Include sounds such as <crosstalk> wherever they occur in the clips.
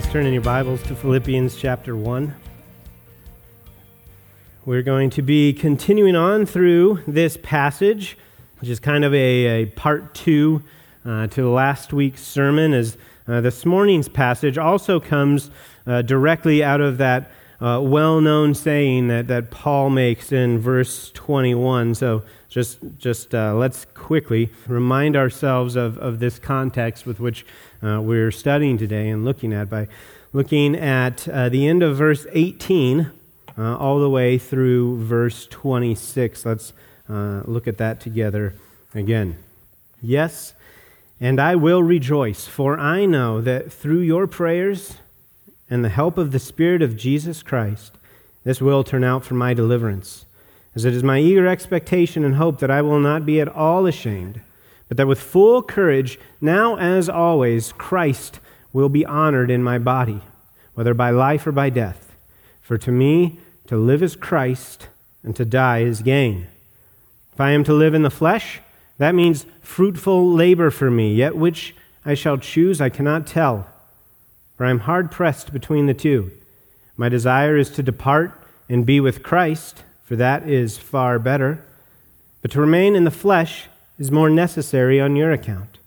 Please turn in your Bibles to Philippians chapter 1. We're going to be continuing on through this passage, which is kind of a, a part two uh, to last week's sermon, as uh, this morning's passage also comes uh, directly out of that uh, well known saying that, that Paul makes in verse 21. So just, just uh, let's quickly remind ourselves of, of this context with which uh, we're studying today and looking at by looking at uh, the end of verse 18 uh, all the way through verse 26. Let's uh, look at that together again. Yes, and I will rejoice, for I know that through your prayers and the help of the Spirit of Jesus Christ, this will turn out for my deliverance, as it is my eager expectation and hope that I will not be at all ashamed but that with full courage, now as always, Christ will be honored in my body, whether by life or by death. For to me, to live is Christ, and to die is gain. If I am to live in the flesh, that means fruitful labor for me, yet which I shall choose I cannot tell, for I am hard pressed between the two. My desire is to depart and be with Christ, for that is far better. But to remain in the flesh, is more necessary on your account.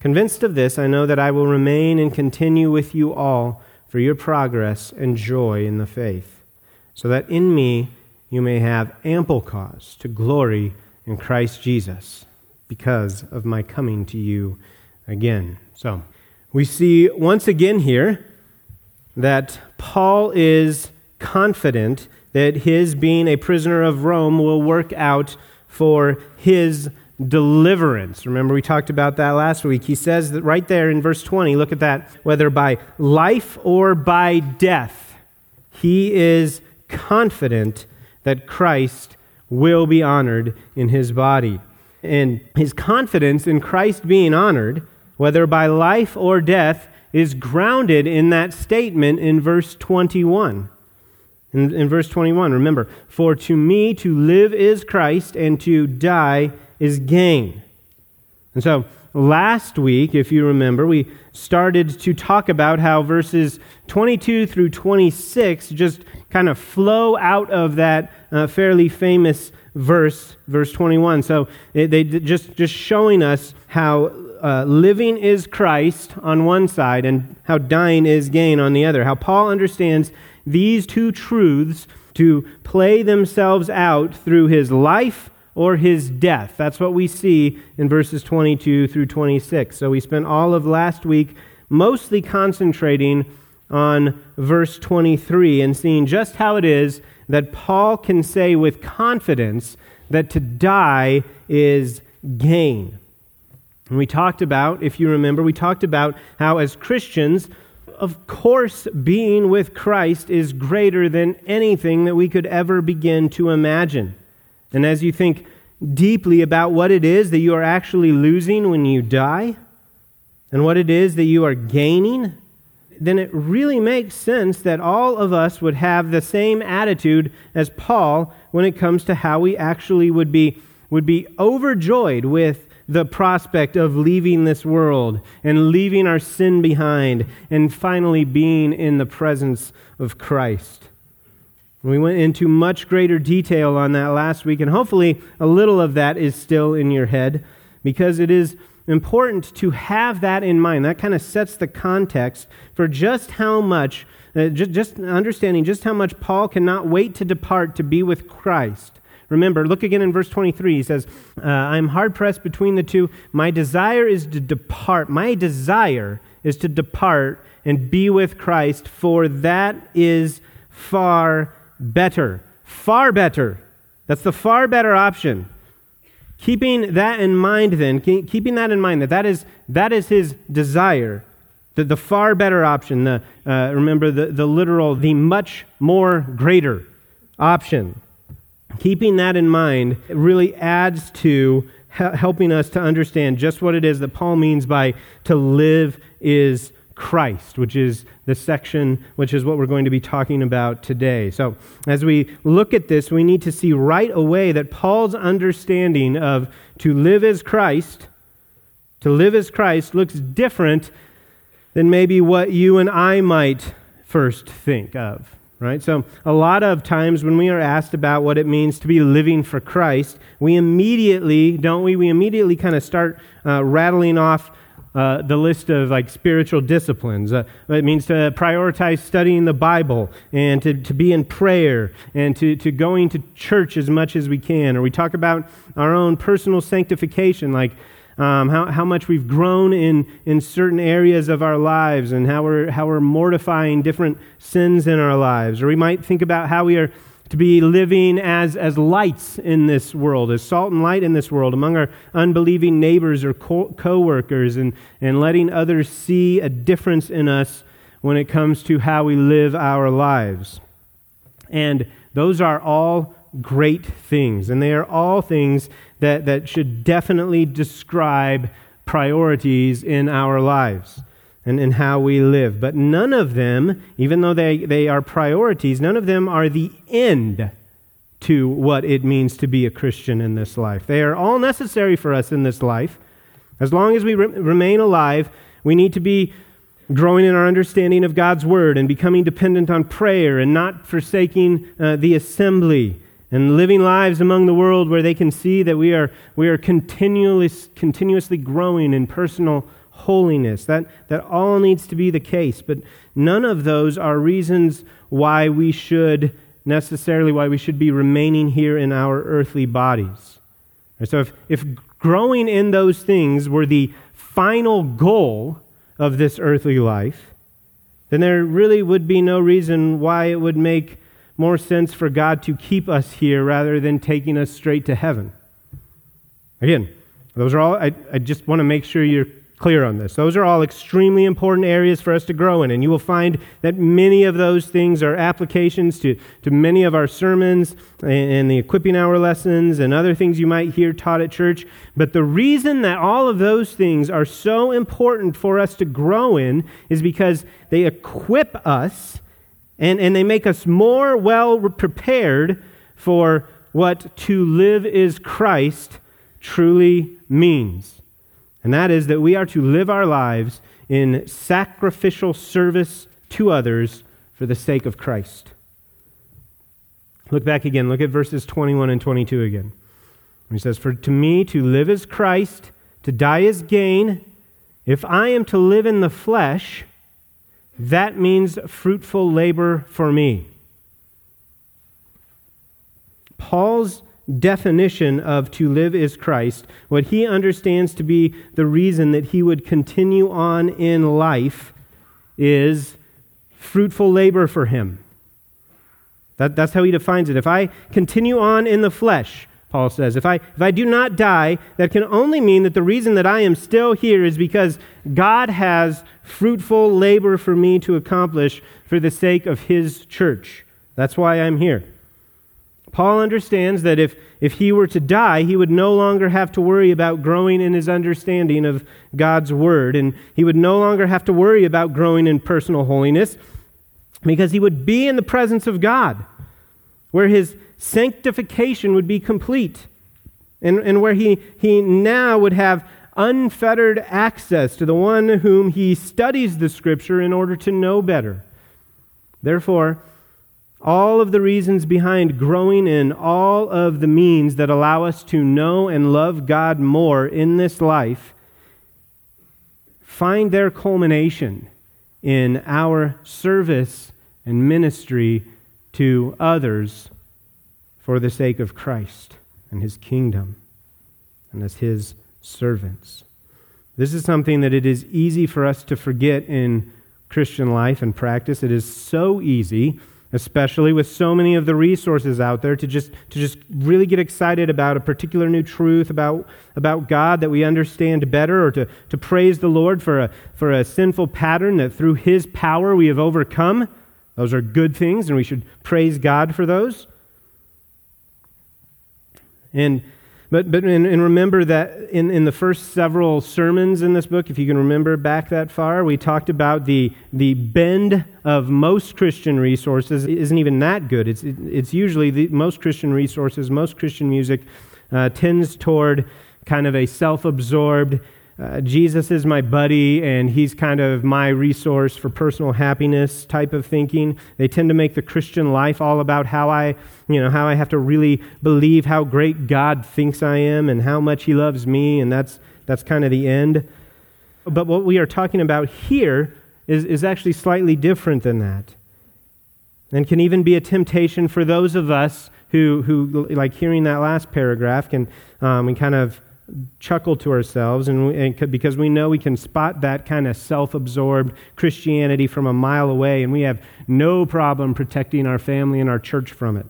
Convinced of this, I know that I will remain and continue with you all for your progress and joy in the faith, so that in me you may have ample cause to glory in Christ Jesus because of my coming to you again. So, we see once again here that Paul is confident that his being a prisoner of Rome will work out for his deliverance. Remember, we talked about that last week. He says that right there in verse 20, look at that, whether by life or by death, he is confident that Christ will be honored in his body. And his confidence in Christ being honored, whether by life or death, is grounded in that statement in verse 21. In, in verse 21, remember, for to me to live is Christ, and to die is gain. And so last week, if you remember, we started to talk about how verses 22 through 26 just kind of flow out of that uh, fairly famous verse, verse 21. So it, they just, just showing us how uh, living is Christ on one side and how dying is gain on the other. How Paul understands these two truths to play themselves out through his life or his death. That's what we see in verses 22 through 26. So we spent all of last week mostly concentrating on verse 23 and seeing just how it is that Paul can say with confidence that to die is gain. And we talked about, if you remember, we talked about how as Christians, of course, being with Christ is greater than anything that we could ever begin to imagine. And as you think deeply about what it is that you are actually losing when you die and what it is that you are gaining, then it really makes sense that all of us would have the same attitude as Paul when it comes to how we actually would be, would be overjoyed with the prospect of leaving this world and leaving our sin behind and finally being in the presence of Christ. We went into much greater detail on that last week, and hopefully a little of that is still in your head because it is important to have that in mind. That kind of sets the context for just how much, uh, just, just understanding just how much Paul cannot wait to depart to be with Christ. Remember, look again in verse 23. He says, uh, I'm hard pressed between the two. My desire is to depart. My desire is to depart and be with Christ, for that is far better. Far better. That's the far better option. Keeping that in mind, then, keeping that in mind, that that is, that is his desire, the, the far better option, the, uh, remember the, the literal, the much more greater option. Keeping that in mind really adds to helping us to understand just what it is that Paul means by to live is Christ, which is the section which is what we're going to be talking about today. So, as we look at this, we need to see right away that Paul's understanding of to live as Christ, to live as Christ looks different than maybe what you and I might first think of. Right? So, a lot of times when we are asked about what it means to be living for Christ, we immediately, don't we? We immediately kind of start uh, rattling off uh, the list of like spiritual disciplines. Uh, it means to prioritize studying the Bible and to, to be in prayer and to, to going to church as much as we can. Or we talk about our own personal sanctification, like um, how, how much we've grown in, in certain areas of our lives and how we're, how we're mortifying different sins in our lives. Or we might think about how we are to be living as, as lights in this world, as salt and light in this world among our unbelieving neighbors or co workers, and, and letting others see a difference in us when it comes to how we live our lives. And those are all great things, and they are all things that, that should definitely describe priorities in our lives and in how we live. But none of them, even though they, they are priorities, none of them are the end to what it means to be a Christian in this life. They are all necessary for us in this life. As long as we re- remain alive, we need to be growing in our understanding of God's word and becoming dependent on prayer and not forsaking uh, the assembly and living lives among the world where they can see that we are, we are continually, continuously growing in personal holiness. That, that all needs to be the case, but none of those are reasons why we should necessarily why we should be remaining here in our earthly bodies. So if, if growing in those things were the final goal of this earthly life, then there really would be no reason why it would make more sense for God to keep us here rather than taking us straight to heaven. Again, those are all, I, I just want to make sure you're clear on this. Those are all extremely important areas for us to grow in, and you will find that many of those things are applications to, to many of our sermons and the equipping hour lessons and other things you might hear taught at church. But the reason that all of those things are so important for us to grow in is because they equip us and, and they make us more well prepared for what to live is Christ truly means. And that is that we are to live our lives in sacrificial service to others for the sake of Christ. Look back again. Look at verses 21 and 22 again. He says, For to me to live is Christ, to die is gain. If I am to live in the flesh, that means fruitful labor for me. Paul's definition of to live is Christ, what he understands to be the reason that he would continue on in life, is fruitful labor for him. That, that's how he defines it. If I continue on in the flesh, Paul says, if I, if I do not die, that can only mean that the reason that I am still here is because God has fruitful labor for me to accomplish for the sake of his church. That's why I'm here. Paul understands that if, if he were to die, he would no longer have to worry about growing in his understanding of God's word, and he would no longer have to worry about growing in personal holiness because he would be in the presence of God, where his sanctification would be complete, and, and where he, he now would have unfettered access to the one whom he studies the scripture in order to know better. Therefore, all of the reasons behind growing in all of the means that allow us to know and love God more in this life find their culmination in our service and ministry to others for the sake of Christ and his kingdom and as his servants. This is something that it is easy for us to forget in Christian life and practice. It is so easy especially with so many of the resources out there to just to just really get excited about a particular new truth about about God that we understand better or to, to praise the Lord for a for a sinful pattern that through his power we have overcome. Those are good things and we should praise God for those. And but, but and, and, remember that in, in the first several sermons in this book, if you can remember back that far, we talked about the, the bend of most Christian resources isn't even that good. It's, it, it's usually the most Christian resources, most Christian music uh, tends toward kind of a self absorbed, uh, Jesus is my buddy and he's kind of my resource for personal happiness type of thinking. They tend to make the Christian life all about how I, you know, how I have to really believe how great God thinks I am and how much he loves me, and that's, that's kind of the end. But what we are talking about here is, is actually slightly different than that. And can even be a temptation for those of us who, who like hearing that last paragraph, can um, we kind of chuckle to ourselves and, and, because we know we can spot that kind of self-absorbed christianity from a mile away and we have no problem protecting our family and our church from it.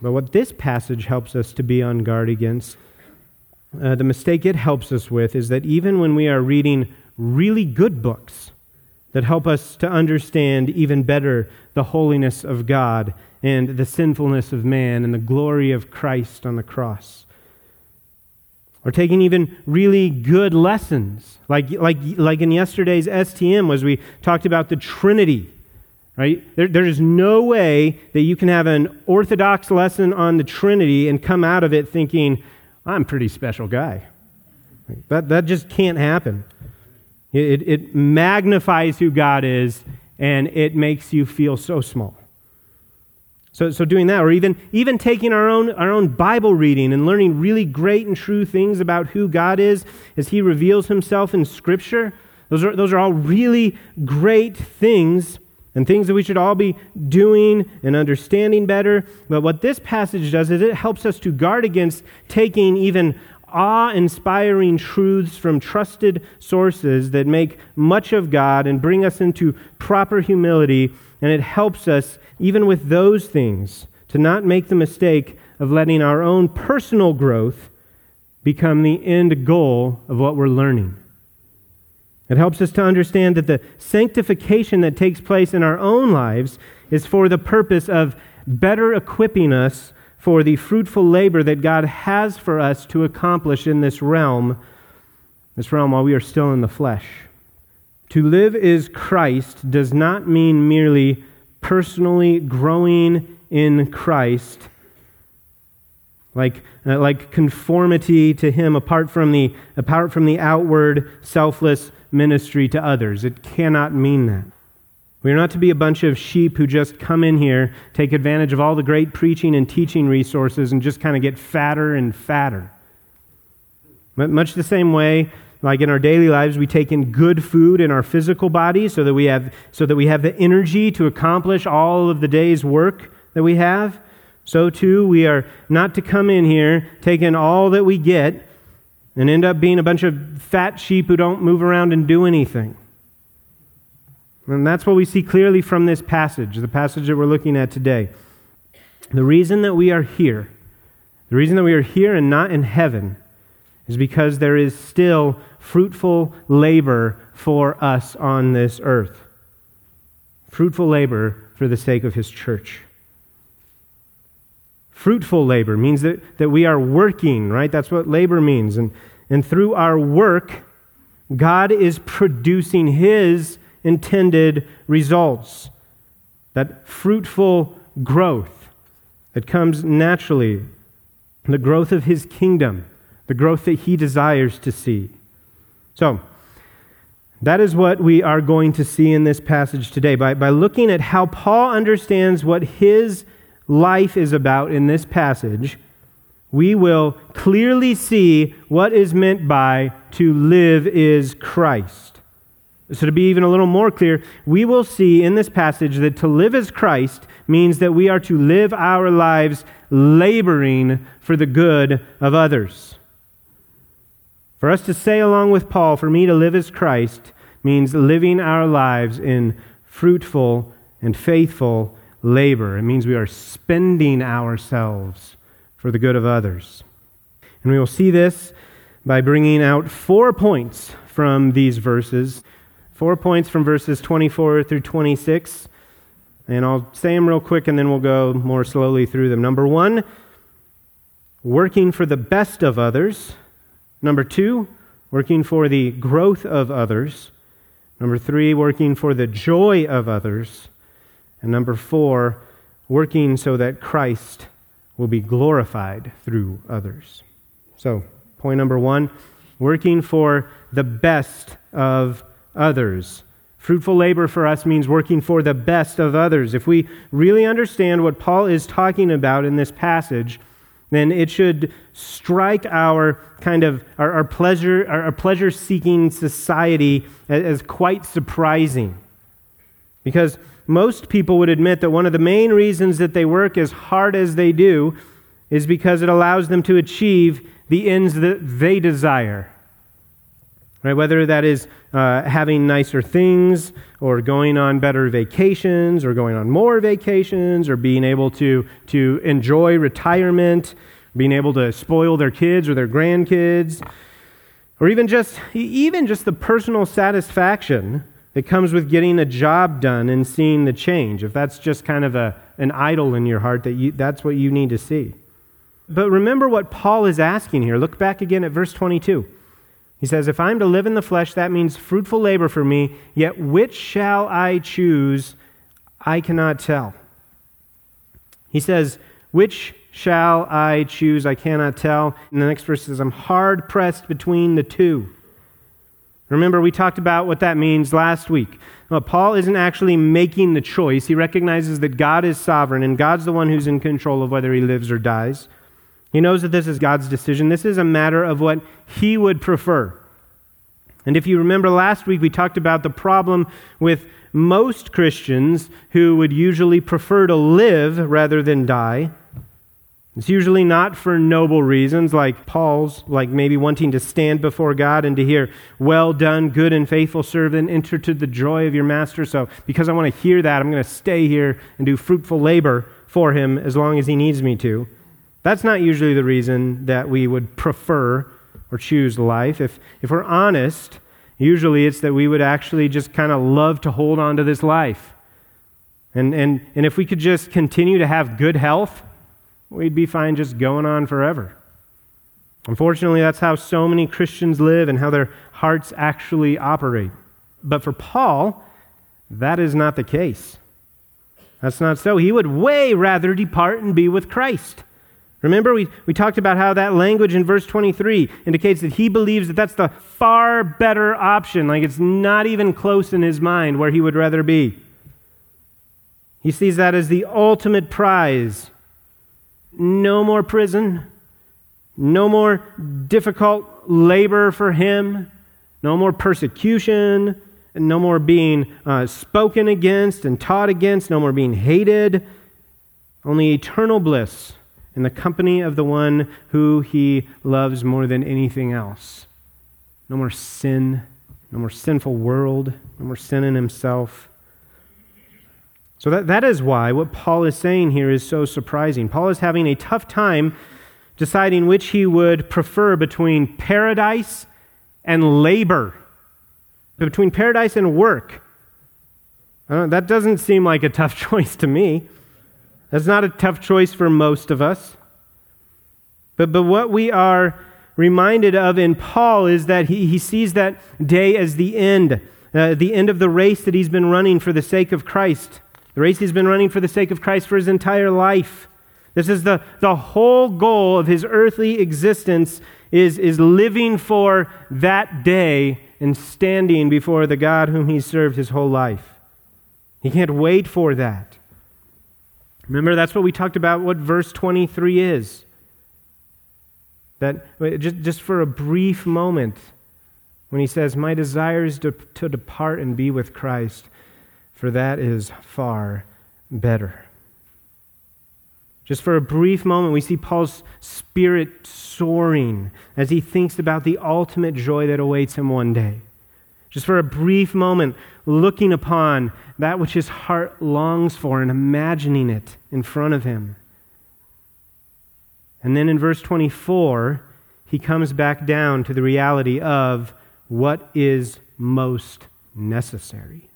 But what this passage helps us to be on guard against uh, the mistake it helps us with is that even when we are reading really good books that help us to understand even better the holiness of god and the sinfulness of man and the glory of christ on the cross or taking even really good lessons, like, like, like in yesterday's STM, was we talked about the Trinity. Right? There, there is no way that you can have an orthodox lesson on the Trinity and come out of it thinking, I'm a pretty special guy. That, that just can't happen. It, it magnifies who God is and it makes you feel so small. So, so doing that, or even, even taking our own, our own Bible reading and learning really great and true things about who God is as He reveals Himself in Scripture, those are, those are all really great things and things that we should all be doing and understanding better. But what this passage does is it helps us to guard against taking even awe inspiring truths from trusted sources that make much of God and bring us into proper humility. And it helps us even with those things, to not make the mistake of letting our own personal growth become the end goal of what we're learning. It helps us to understand that the sanctification that takes place in our own lives is for the purpose of better equipping us for the fruitful labor that God has for us to accomplish in this realm, this realm while we are still in the flesh. To live is Christ does not mean merely personally growing in Christ, like, uh, like conformity to Him apart from, the, apart from the outward, selfless ministry to others. It cannot mean that. We are not to be a bunch of sheep who just come in here, take advantage of all the great preaching and teaching resources, and just kind of get fatter and fatter. But much the same way like in our daily lives, we take in good food in our physical body so that we have, so that we have the energy to accomplish all of the day's work that we have. So, too, we are not to come in here, take in all that we get, and end up being a bunch of fat sheep who don't move around and do anything. And that's what we see clearly from this passage, the passage that we're looking at today. The reason that we are here, the reason that we are here and not in heaven, is because there is still fruitful labor for us on this earth. Fruitful labor for the sake of his church. Fruitful labor means that, that we are working, right? That's what labor means. And, and through our work, God is producing his intended results. That fruitful growth that comes naturally, the growth of his kingdom, the growth that he desires to see. So, that is what we are going to see in this passage today. By, by looking at how Paul understands what his life is about in this passage, we will clearly see what is meant by to live is Christ. So, to be even a little more clear, we will see in this passage that to live as Christ means that we are to live our lives laboring for the good of others. For us to say, along with Paul, for me to live as Christ means living our lives in fruitful and faithful labor. It means we are spending ourselves for the good of others. And we will see this by bringing out four points from these verses. Four points from verses 24 through 26. And I'll say them real quick and then we'll go more slowly through them. Number one, working for the best of others. Number two, working for the growth of others. Number three, working for the joy of others. And number four, working so that Christ will be glorified through others. So, point number one working for the best of others. Fruitful labor for us means working for the best of others. If we really understand what Paul is talking about in this passage, then it should strike our kind of our, our pleasure our, our pleasure seeking society as, as quite surprising. Because most people would admit that one of the main reasons that they work as hard as they do is because it allows them to achieve the ends that they desire. Right? Whether that is uh, having nicer things, or going on better vacations, or going on more vacations, or being able to, to enjoy retirement, being able to spoil their kids or their grandkids, or even just, even just the personal satisfaction that comes with getting a job done and seeing the change. If that's just kind of a, an idol in your heart, that you, that's what you need to see. But remember what Paul is asking here. Look back again at verse 22. He says, If I'm to live in the flesh, that means fruitful labor for me, yet which shall I choose? I cannot tell. He says, Which shall I choose? I cannot tell. And the next verse says, I'm hard pressed between the two. Remember, we talked about what that means last week. Well, Paul isn't actually making the choice. He recognizes that God is sovereign and God's the one who's in control of whether he lives or dies. He knows that this is God's decision. This is a matter of what he would prefer. And if you remember last week, we talked about the problem with most Christians who would usually prefer to live rather than die. It's usually not for noble reasons, like Paul's, like maybe wanting to stand before God and to hear, Well done, good and faithful servant, enter to the joy of your master. So, because I want to hear that, I'm going to stay here and do fruitful labor for him as long as he needs me to. That's not usually the reason that we would prefer or choose life. If, if we're honest, usually it's that we would actually just kind of love to hold on to this life. And, and, and if we could just continue to have good health, we'd be fine just going on forever. Unfortunately, that's how so many Christians live and how their hearts actually operate. But for Paul, that is not the case. That's not so. He would way rather depart and be with Christ. Remember, we, we talked about how that language in verse 23 indicates that he believes that that's the far better option. Like it's not even close in his mind where he would rather be. He sees that as the ultimate prize. No more prison, no more difficult labor for him, no more persecution, no more being uh, spoken against and taught against, no more being hated, only eternal bliss in the company of the one who he loves more than anything else. No more sin, no more sinful world, no more sin in himself. So that, that is why what Paul is saying here is so surprising. Paul is having a tough time deciding which he would prefer between paradise and labor, between paradise and work. That doesn't seem like a tough <laughs> choice to me. That's not a tough choice for most of us. But, but what we are reminded of in Paul is that he, he sees that day as the end, uh, the end of the race that he's been running for the sake of Christ. The race he's been running for the sake of Christ for his entire life. This is the, the whole goal of his earthly existence is, is living for that day and standing before the God whom he served his whole life. He can't wait for that. Remember, that's what we talked about, what verse 23 is. That just, just for a brief moment, when he says, My desire is to, to depart and be with Christ, for that is far better. Just for a brief moment, we see Paul's spirit soaring as he thinks about the ultimate joy that awaits him one day. Just for a brief moment, looking upon that which his heart longs for and imagining it in front of him. And then in verse 24, he comes back down to the reality of what is most necessary.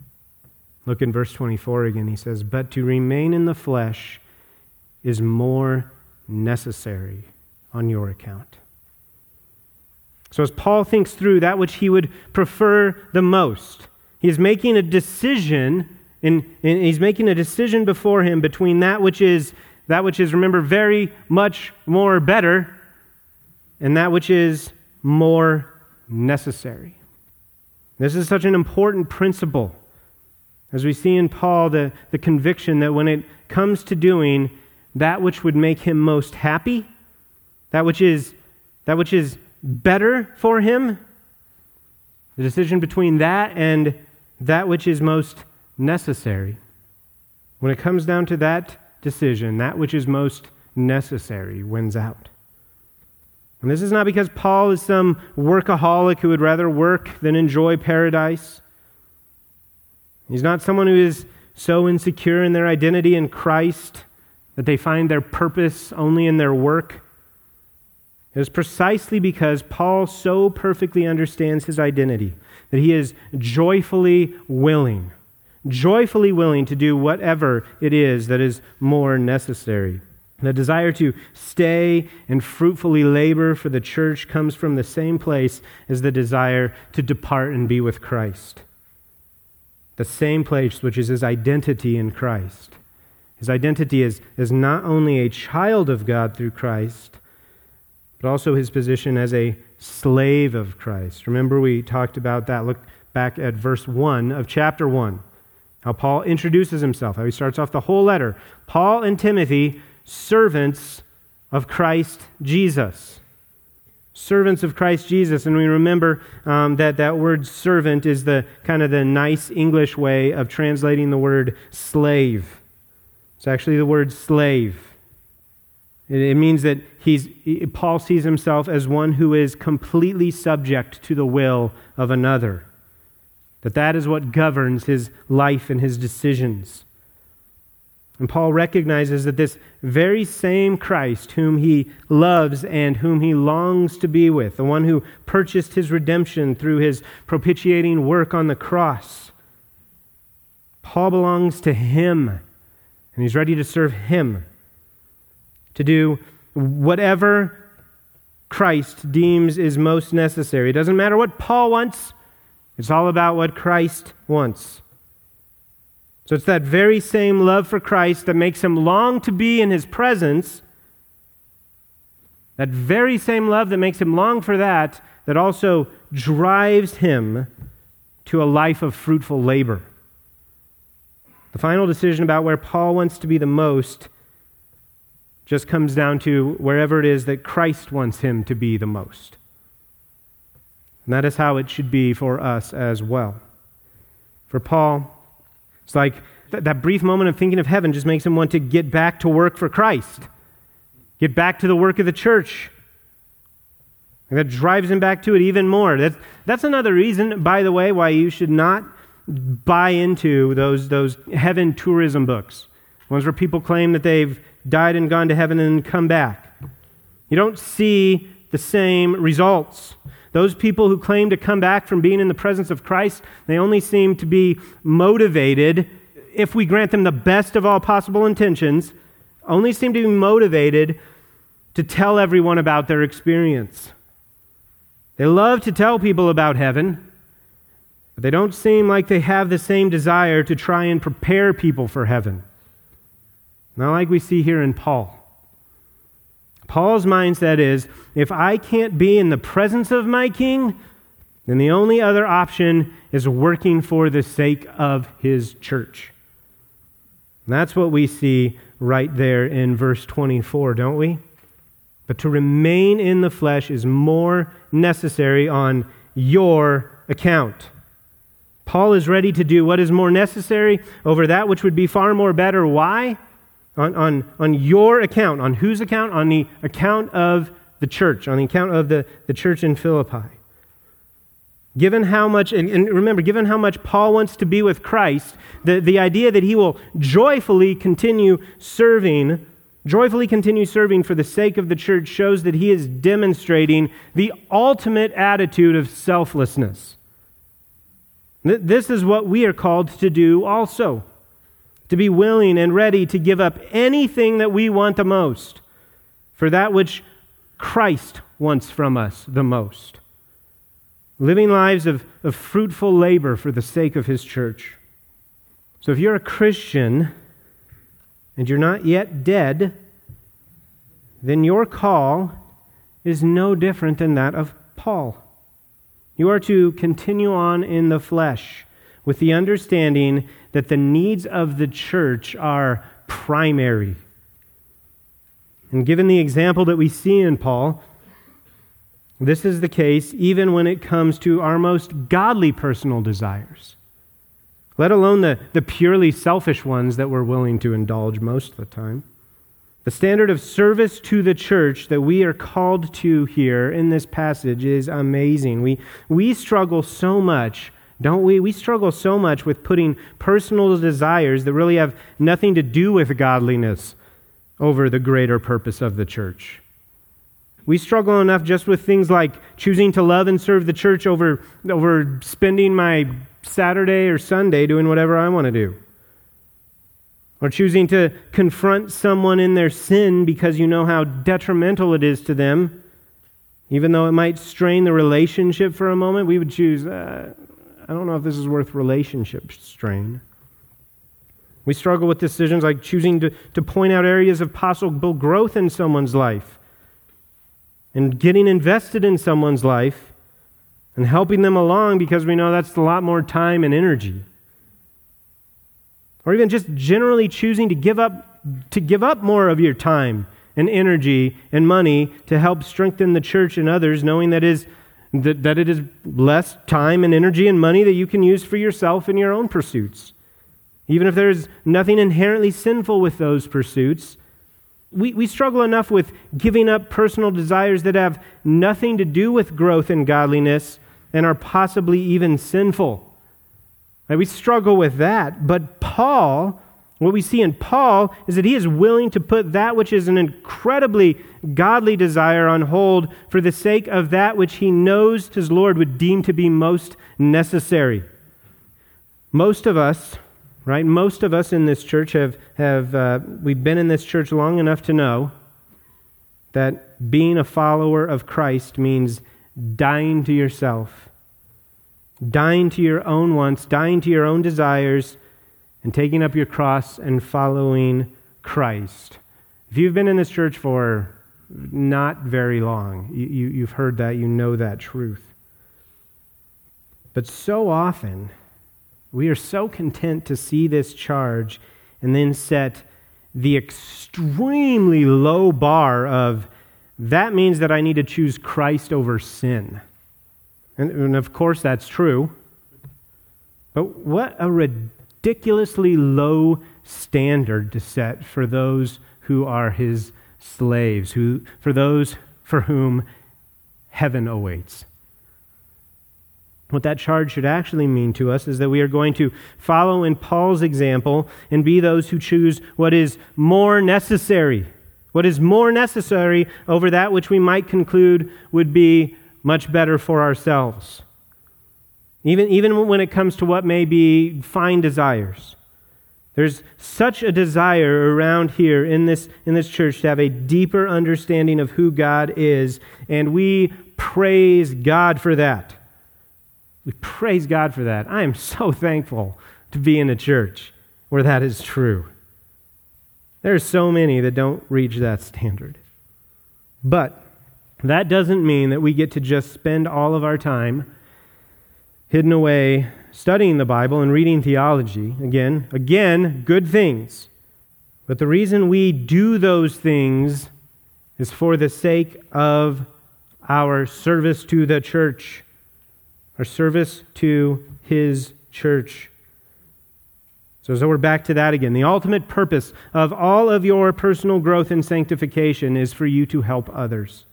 Look in verse 24 again. He says, But to remain in the flesh is more necessary on your account. So, as Paul thinks through that which he would prefer the most, he is making a decision, and, he's making a decision before him between that which is, that which is, remember, very much more better, and that which is more necessary. This is such an important principle. As we see in Paul, the, the conviction that when it comes to doing that which would make him most happy, that which is, that which is better for him, the decision between that and that which is most necessary. When it comes down to that decision, that which is most necessary wins out. And this is not because Paul is some workaholic who would rather work than enjoy paradise. He's not someone who is so insecure in their identity in Christ that they find their purpose only in their work. It is precisely because Paul so perfectly understands his identity that he is joyfully willing, joyfully willing to do whatever it is that is more necessary. The desire to stay and fruitfully labor for the church comes from the same place as the desire to depart and be with Christ. The same place, which is his identity in Christ. His identity is, is not only a child of God through Christ, but also his position as a slave of Christ. Remember, we talked about that. Look back at verse 1 of chapter 1, how Paul introduces himself, how he starts off the whole letter. Paul and Timothy servants of Christ Jesus. Servants of Christ Jesus. And we remember um, that that word servant is the kind of the nice English way of translating the word slave. It's actually the word slave. It, means that he's, Paul sees himself as one who is completely subject to the will of another. That that is what governs his life and his decisions. And Paul recognizes that this very same Christ, whom he loves and whom he longs to be with, the one who purchased his redemption through his propitiating work on the cross, Paul belongs to him, and he's ready to serve him, to do whatever Christ deems is most necessary. It doesn't matter what Paul wants, it's all about what Christ wants. So it's that very same love for Christ that makes him long to be in his presence. That very same love that makes him long for that, that also drives him to a life of fruitful labor. The final decision about where Paul wants to be the most just comes down to wherever it is that Christ wants him to be the most. And that is how it should be for us as well. For Paul, it's like th- that brief moment of thinking of heaven just makes him want to get back to work for Christ, get back to the work of the church. And that drives him back to it even more. That's, that's another reason, by the way, why you should not buy into those, those heaven tourism books, ones where people claim that they've died and gone to heaven and come back. You don't see the same results. Those people who claim to come back from being in the presence of Christ, they only seem to be motivated, if we grant them the best of all possible intentions, only seem to be motivated to tell everyone about their experience. They love to tell people about heaven, but they don't seem like they have the same desire to try and prepare people for heaven. Not like we see here in Paul. Paul's mindset is if I can't be in the presence of my king, then the only other option is working for the sake of his church. And that's what we see right there in verse 24, don't we? But to remain in the flesh is more necessary on your account. Paul is ready to do what is more necessary over that which would be far more better. Why? On, on, on your account. On whose account? On the account of the church, on the account of the, the church in Philippi. Given how much, and, and remember, given how much Paul wants to be with Christ, the, the idea that he will joyfully continue serving, joyfully continue serving for the sake of the church shows that he is demonstrating the ultimate attitude of selflessness. This is what we are called to do also to be willing and ready to give up anything that we want the most for that which Christ wants from us the most. Living lives of, of fruitful labor for the sake of his church. So if you're a Christian and you're not yet dead, then your call is no different than that of Paul. You are to continue on in the flesh with the understanding that the needs of the church are primary. And given the example that we see in Paul, this is the case even when it comes to our most godly personal desires, let alone the, the purely selfish ones that we're willing to indulge most of the time. The standard of service to the church that we are called to here in this passage is amazing. We, we struggle so much, don't we? We struggle so much with putting personal desires that really have nothing to do with godliness over the greater purpose of the church. We struggle enough just with things like choosing to love and serve the church over, over spending my Saturday or Sunday doing whatever I want to do or choosing to confront someone in their sin because you know how detrimental it is to them, even though it might strain the relationship for a moment, we would choose, uh, I don't know if this is worth relationship strain. We struggle with decisions like choosing to, to point out areas of possible growth in someone's life and getting invested in someone's life and helping them along because we know that's a lot more time and energy or even just generally choosing to give up to give up more of your time and energy and money to help strengthen the church and others knowing that is that, that it is less time and energy and money that you can use for yourself and your own pursuits even if there's nothing inherently sinful with those pursuits we, we struggle enough with giving up personal desires that have nothing to do with growth and godliness and are possibly even sinful we struggle with that. But Paul, what we see in Paul is that he is willing to put that which is an incredibly godly desire on hold for the sake of that which he knows his Lord would deem to be most necessary. Most of us, right, most of us in this church have, have uh, we've been in this church long enough to know that being a follower of Christ means dying to yourself dying to your own wants, dying to your own desires, and taking up your cross and following Christ. If you've been in this church for not very long, you, you, you've heard that, you know that truth. But so often, we are so content to see this charge and then set the extremely low bar of that means that I need to choose Christ over sin. And, and of course, that's true. But what a ridiculously low standard to set for those who are his slaves, who, for those for whom heaven awaits. What that charge should actually mean to us is that we are going to follow in Paul's example and be those who choose what is more necessary. What is more necessary over that which we might conclude would be much better for ourselves. Even, even when it comes to what may be fine desires. There's such a desire around here in this, in this church to have a deeper understanding of who God is, and we praise God for that. We praise God for that. I am so <laughs> thankful to be in a church where that is true. There are so many that don't reach that standard. But that doesn't mean that we get to just spend all of our time hidden away studying the Bible and reading theology. Again, again, good things. But the reason we do those things is for the sake of our service to the church, our service to his church. So, so we're back to that again. The ultimate purpose of all of your personal growth and sanctification is for you to help others.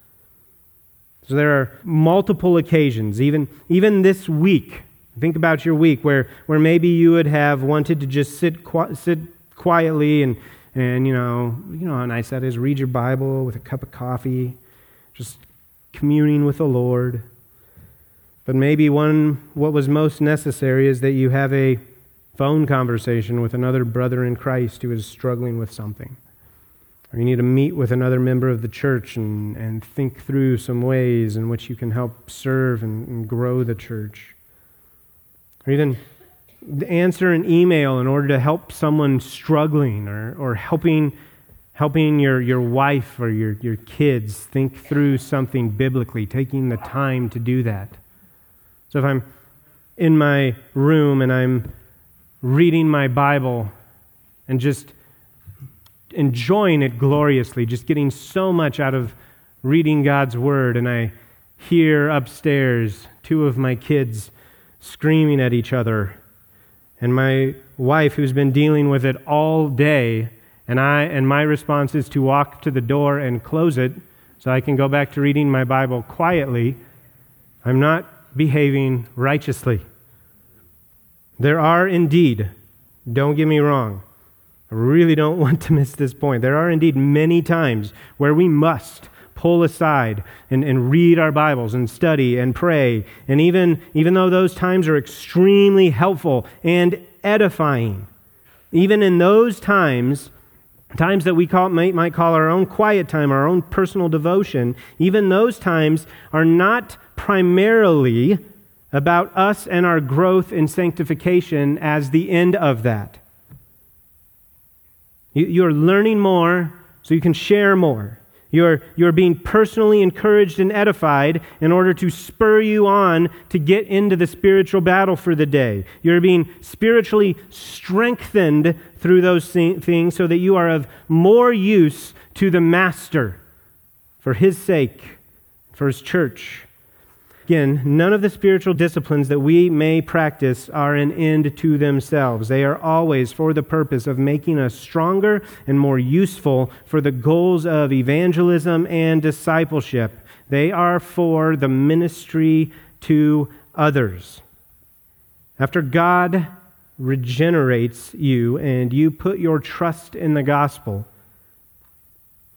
So there are multiple occasions, even, even this week. Think about your week where, where maybe you would have wanted to just sit, sit quietly and, and, you know, you know how nice that is. Read your Bible with a cup of coffee, just communing with the Lord. But maybe one, what was most necessary is that you have a phone conversation with another brother in Christ who is struggling with something. Or you need to meet with another member of the church and, and think through some ways in which you can help serve and, and grow the church. Or even answer an email in order to help someone struggling or, or helping, helping your, your wife or your, your kids think through something biblically, taking the time to do that. So if I'm in my room and I'm reading my Bible and just enjoying it gloriously, just getting so much out of reading God's Word, and I hear upstairs two of my kids screaming at each other, and my wife, who's been dealing with it all day, and, I, and my response is to walk to the door and close it so I can go back to reading my Bible quietly. I'm not behaving righteously. There are indeed, don't get me wrong, really don't <laughs> want to miss this point. There are indeed many times where we must pull aside and, and read our Bibles and study and pray. And even, even though those times are extremely helpful and edifying, even in those times, times that we call, might, might call our own quiet time, our own personal devotion, even those times are not primarily about us and our growth in sanctification as the end of that. You're learning more so you can share more. You're, you're being personally encouraged and edified in order to spur you on to get into the spiritual battle for the day. You're being spiritually strengthened through those things so that you are of more use to the Master for His sake, for His church. Again, none of the spiritual disciplines that we may practice are an end to themselves. They are always for the purpose of making us stronger and more useful for the goals of evangelism and discipleship. They are for the ministry to others. After God regenerates you and you put your trust in the gospel,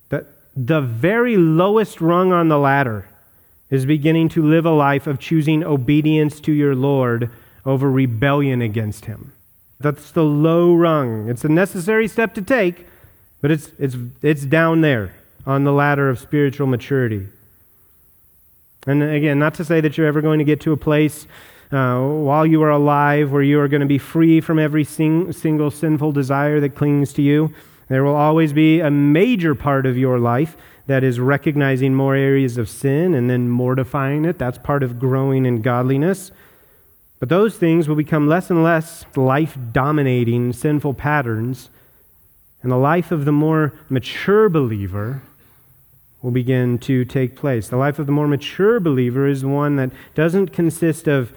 that the very lowest rung on the ladder is beginning to live a life of choosing obedience to your Lord over rebellion against Him. That's the low rung. It's a necessary step to take, but it's, it's, it's down there on the ladder of spiritual maturity. And again, not to say that you're ever going to get to a place uh, while you are alive where you are going to be free from every sing, single sinful desire that clings to you. There will always be a major part of your life that is recognizing more areas of sin and then mortifying it. That's part of growing in godliness. But those things will become less and less life dominating sinful patterns, and the life of the more mature believer will begin to take place. The life of the more mature believer is one that doesn't consist of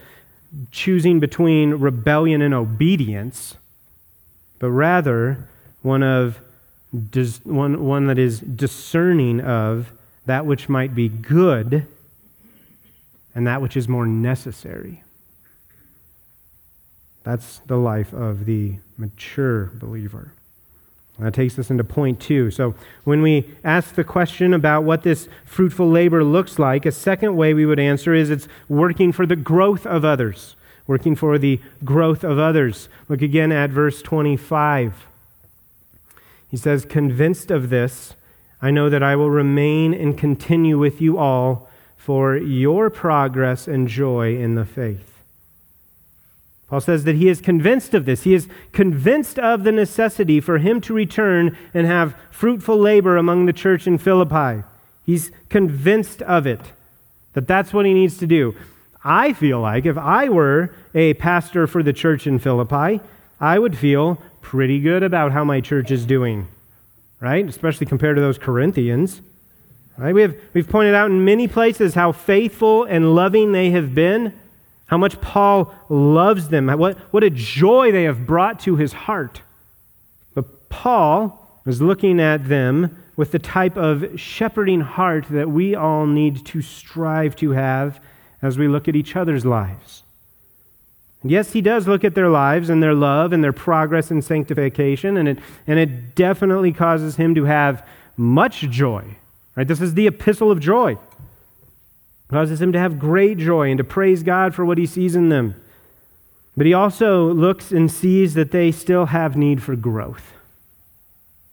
choosing between rebellion and obedience, but rather one of one, one that is discerning of that which might be good and that which is more necessary. That's the life of the mature believer. That takes us into point two. So, when we ask the question about what this fruitful labor looks like, a second way we would answer is it's working for the growth of others. Working for the growth of others. Look again at verse 25. He says, Convinced of this, I know that I will remain and continue with you all for your progress and joy in the faith. Paul says that he is convinced of this. He is convinced of the necessity for him to return and have fruitful labor among the church in Philippi. He's convinced of it, that that's what he needs to do. I feel like if I were a pastor for the church in Philippi, I would feel pretty good about how my church is doing, right? Especially compared to those Corinthians. Right? We have, we've pointed out in many places how faithful and loving they have been, how much Paul loves them, what, what a joy they have brought to his heart. But Paul was looking at them with the type of shepherding heart that we all need to strive to have as we look at each other's lives. Yes, he does look at their lives and their love and their progress in sanctification, and it, and it definitely causes him to have much joy. Right? This is the epistle of joy. It causes him to have great joy and to praise God for what he sees in them. But he also looks and sees that they still have need for growth.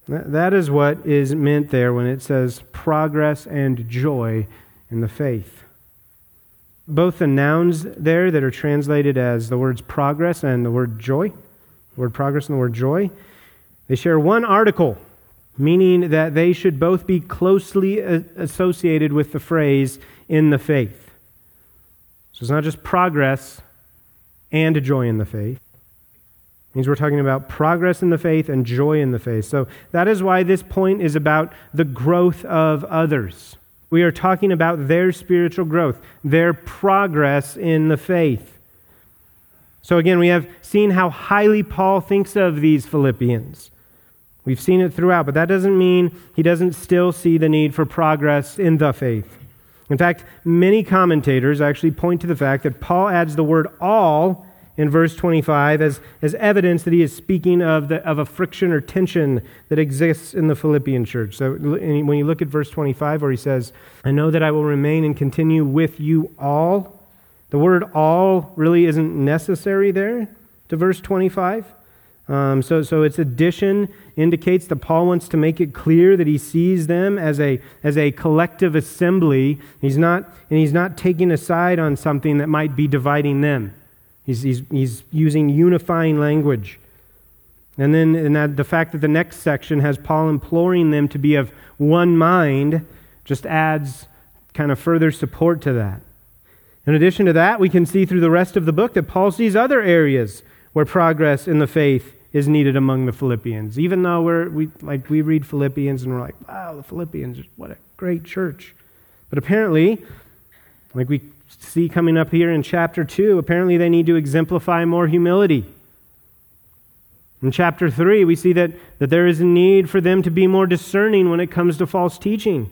That is what is meant there when it says progress and joy in the faith both the nouns there that are translated as the words progress and the word joy, the word progress and the word joy, they share one article, meaning that they should both be closely associated with the phrase in the faith. So it's not just progress and joy in the faith. It means we're talking about progress in the faith and joy in the faith. So that is why this point is about the growth of others. We are talking about their spiritual growth, their progress in the faith. So again, we have seen how highly Paul thinks of these Philippians. We've seen it throughout, but that doesn't mean he doesn't still see the need for progress in the faith. In fact, many commentators actually point to the fact that Paul adds the word all in verse 25 as, as evidence that he is speaking of, the, of a friction or tension that exists in the Philippian church. So when you look at verse 25, where he says, I know that I will remain and continue with you all, the word all really isn't necessary there to verse 25. Um, so, so its addition indicates that Paul wants to make it clear that he sees them as a, as a collective assembly. He's not, and he's not taking a side on something that might be dividing them. He's, he's, he's using unifying language. And then and that, the fact that the next section has Paul imploring them to be of one mind just adds kind of further support to that. In addition to that, we can see through the rest of the book that Paul sees other areas where progress in the faith is needed among the Philippians. Even though we're, we, like, we read Philippians and we're like, wow, the Philippians, what a great church. But apparently, like we see coming up here in chapter 2, apparently they need to exemplify more humility. In chapter 3, we see that, that there is a need for them to be more discerning when it comes to false teaching.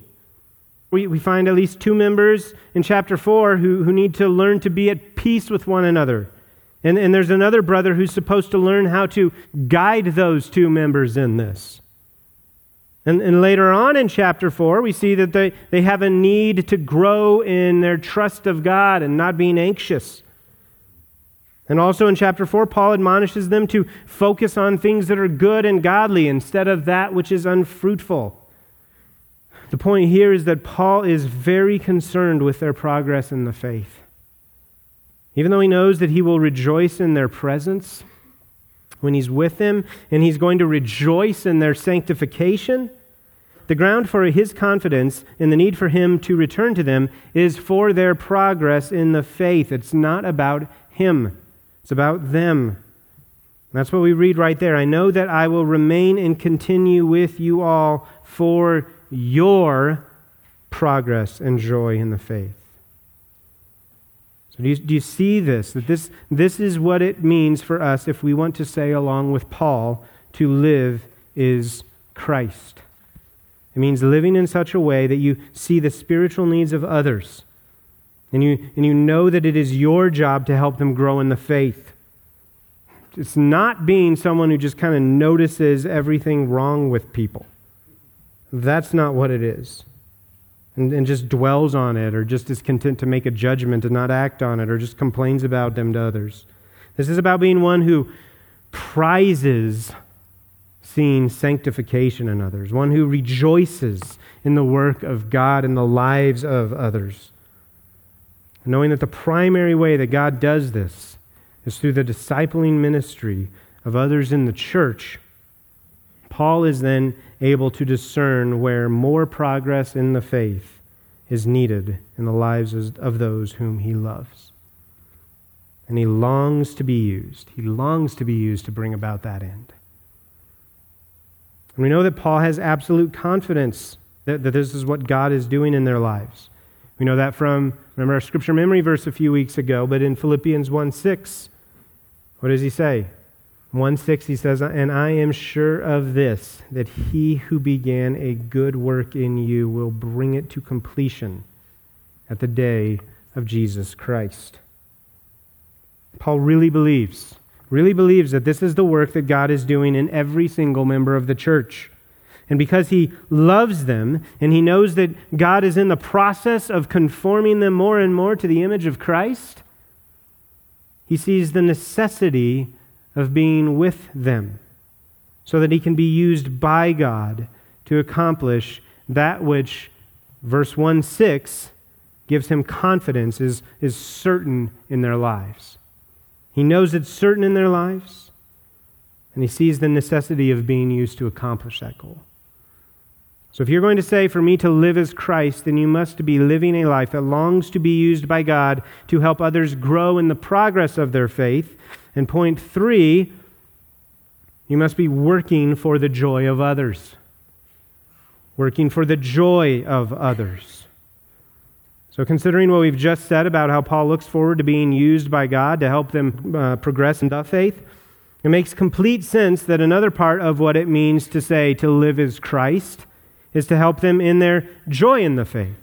We, we find at least two members in chapter 4 who, who need to learn to be at peace with one another. And, and there's another brother who's supposed to learn how to guide those two members in this. And, and later on in chapter 4, we see that they, they have a need to grow in their trust of God and not being anxious. And also in chapter 4, Paul admonishes them to focus on things that are good and godly instead of that which is unfruitful. The point here is that Paul is very concerned with their progress in the faith. Even though he knows that he will rejoice in their presence when he's with them, and he's going to rejoice in their sanctification, the ground for his confidence and the need for him to return to them is for their progress in the faith. It's not about him, it's about them. That's what we read right there. I know that I will remain and continue with you all for your progress and joy in the faith. So do you, do you see this? That this, this is what it means for us if we want to say, along with Paul, to live is Christ. It means living in such a way that you see the spiritual needs of others and you, and you know that it is your job to help them grow in the faith. It's not being someone who just kind of notices everything wrong with people. That's not what it is. And, and just dwells on it or just is content to make a judgment and not act on it or just complains about them to others. This is about being one who prizes seeing sanctification in others, one who rejoices in the work of God in the lives of others. Knowing that the primary way that God does this is through the discipling ministry of others in the church, Paul is then able to discern where more progress in the faith is needed in the lives of those whom he loves. And he longs to be used. He longs to be used to bring about that end. And we know that Paul has absolute confidence that, that this is what God is doing in their lives. We know that from, remember our scripture memory verse a few weeks ago, but in Philippians 1 6, what does he say? 1 6, he says, And I am sure of this, that he who began a good work in you will bring it to completion at the day of Jesus Christ. Paul really believes really believes that this is the work that God is doing in every single member of the church. And because he loves them and he knows that God is in the process of conforming them more and more to the image of Christ, he sees the necessity of being with them so that he can be used by God to accomplish that which, verse 1 6, gives him confidence is, is certain in their lives. He knows it's certain in their lives, and he sees the necessity of being used to accomplish that goal. So if you're going to say, for me to live as Christ, then you must be living a life that longs to be used by God to help others grow in the progress of their faith. And point three, you must be working for the joy of others. Working for the joy of others. So, considering what we've just said about how Paul looks forward to being used by God to help them uh, progress in the faith, it makes complete sense that another part of what it means to say to live as Christ is to help them in their joy in the faith.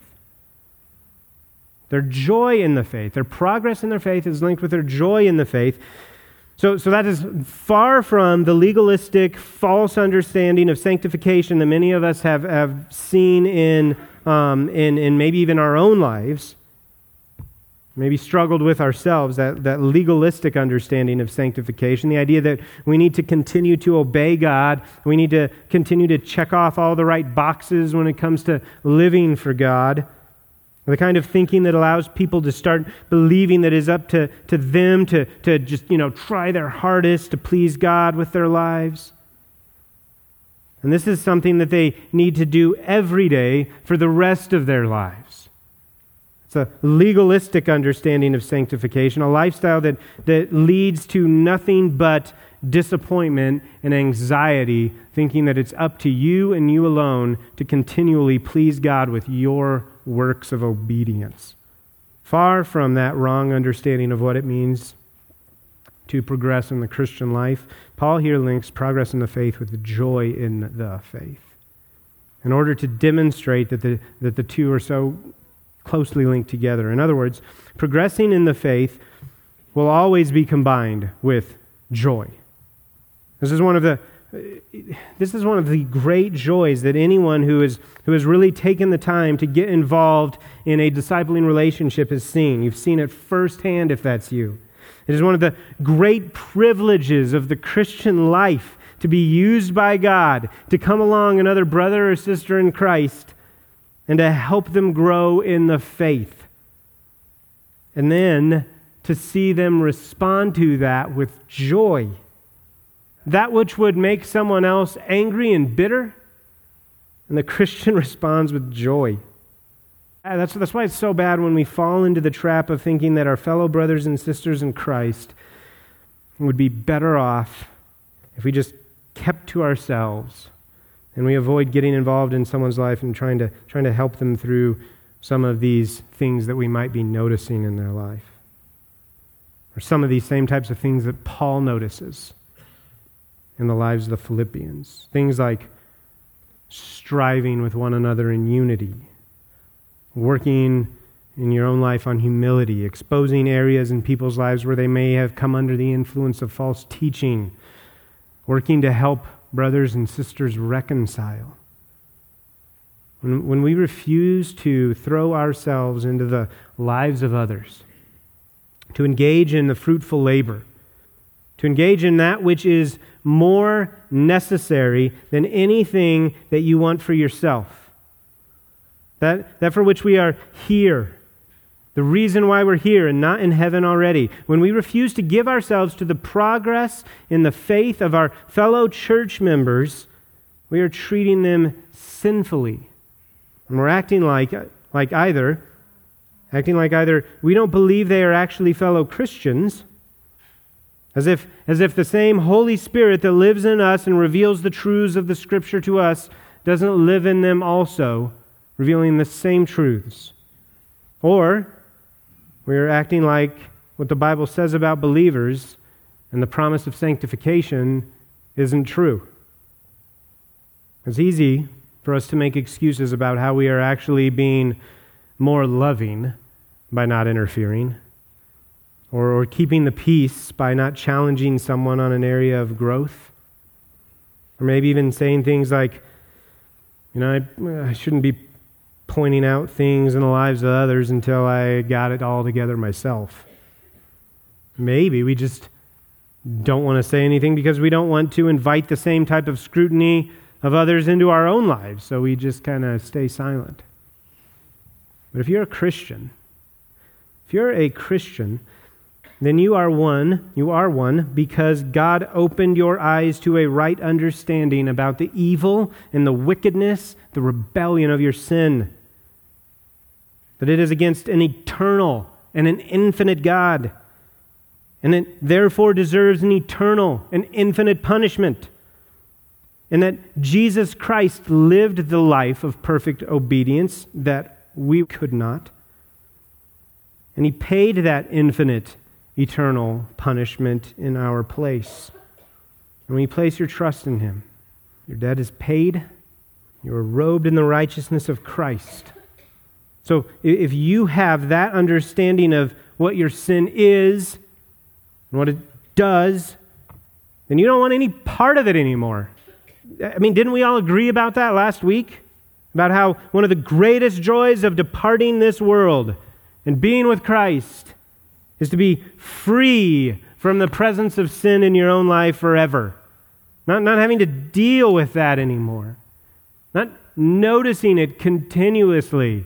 Their joy in the faith, their progress in their faith is linked with their joy in the faith. So, so that is far from the legalistic, false understanding of sanctification that many of us have, have seen in, um, in, maybe even our own lives maybe struggled with ourselves, that, that legalistic understanding of sanctification, the idea that we need to continue to obey God, we need to continue to check off all the right boxes when it comes to living for God. The kind of thinking that allows people to start believing that it's up to, to them to, to just, you know, try their hardest to please God with their lives. And this is something that they need to do every day for the rest of their lives. It's a legalistic understanding of sanctification, a lifestyle that, that leads to nothing but disappointment and anxiety, thinking that it's up to you and you alone to continually please God with your works of obedience. Far from that wrong understanding of what it means to progress in the Christian life, Paul here links progress in the faith with joy in the faith. In order to demonstrate that the, that the two are so closely linked together. In other words, progressing in the faith will always be combined with joy. This is one of the this is one of the great joys that anyone who, is, who has really taken the time to get involved in a discipling relationship has seen. You've seen it firsthand if that's you. It is one of the great privileges of the Christian life to be used by God to come along another brother or sister in Christ and to help them grow in the faith. And then to see them respond to that with joy. That which would make someone else angry and bitter, and the Christian <laughs> responds with joy. Uh, that's, that's why it's so bad when we fall into the trap of thinking that our fellow brothers and sisters in Christ would be better off if we just kept to ourselves and we avoid getting involved in someone's life and trying to, trying to help them through some of these things that we might be noticing in their life. Or some of these same types of things that Paul notices in the lives of the Philippians. Things like striving with one another in unity, working in your own life on humility, exposing areas in people's lives where they may have come under the influence of false teaching, working to help brothers and sisters reconcile. When, when we refuse to throw ourselves into the lives of others, to engage in the fruitful labor, to engage in that which is more necessary than anything that you want for yourself. That, that for which we are here the reason why we're here and not in heaven already. When we refuse to give ourselves to the progress in the faith of our fellow church members, we are treating them sinfully. And we're acting like, like either, acting like either we don't believe they are actually fellow Christians, as if, as if the same Holy Spirit that lives in us and reveals the truths of the Scripture to us doesn't live in them also, revealing the same truths. Or we're acting like what the Bible says about believers and the promise of sanctification isn't true. It's easy for us to make excuses about how we are actually being more loving by not interfering, or, or keeping the peace by not challenging someone on an area of growth, or maybe even saying things like, you know, I, I shouldn't be pointing out things in the lives of others until I got it all together myself. Maybe we just don't want to say anything because we don't want to invite the same type of scrutiny of others into our own lives, so we just kind of stay silent. But if you're a Christian, if you're a Christian, then you are one, you are one, because God opened your eyes to a right understanding about the evil and the wickedness, the rebellion of your sin. That it is against an eternal and an infinite God, and it therefore deserves an eternal and infinite punishment. And that Jesus Christ lived the life of perfect obedience that we could not. And he paid that infinite eternal punishment in our place. And when you place your trust in Him, your debt is paid, you are robed in the righteousness of Christ. So if you have that understanding of what your sin is and what it does, then you don't want any part of it anymore. I mean, didn't we all agree about that last week? About how one of the greatest joys of departing this world and being with Christ is to be free from the presence of sin in your own life forever. Not, not having to deal with that anymore. Not noticing it continuously.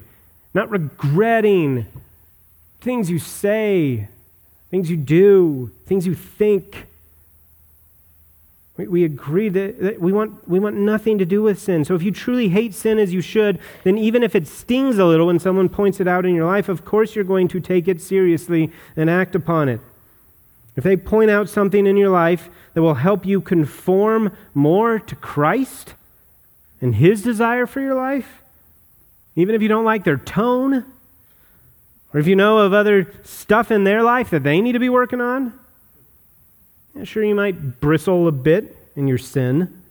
Not regretting things you say, things you do, things you think. We, agree that, that we, want, we want nothing to do with sin. So if you truly hate sin as you should, then even if it stings a little when someone points it out in your life, of course you're going to take it seriously and act upon it. If they point out something in your life that will help you conform more to Christ and His desire for your life, even if you don't like their tone, or if you know of other stuff in their life that they need to be working on, Sure, you might bristle a bit in your sin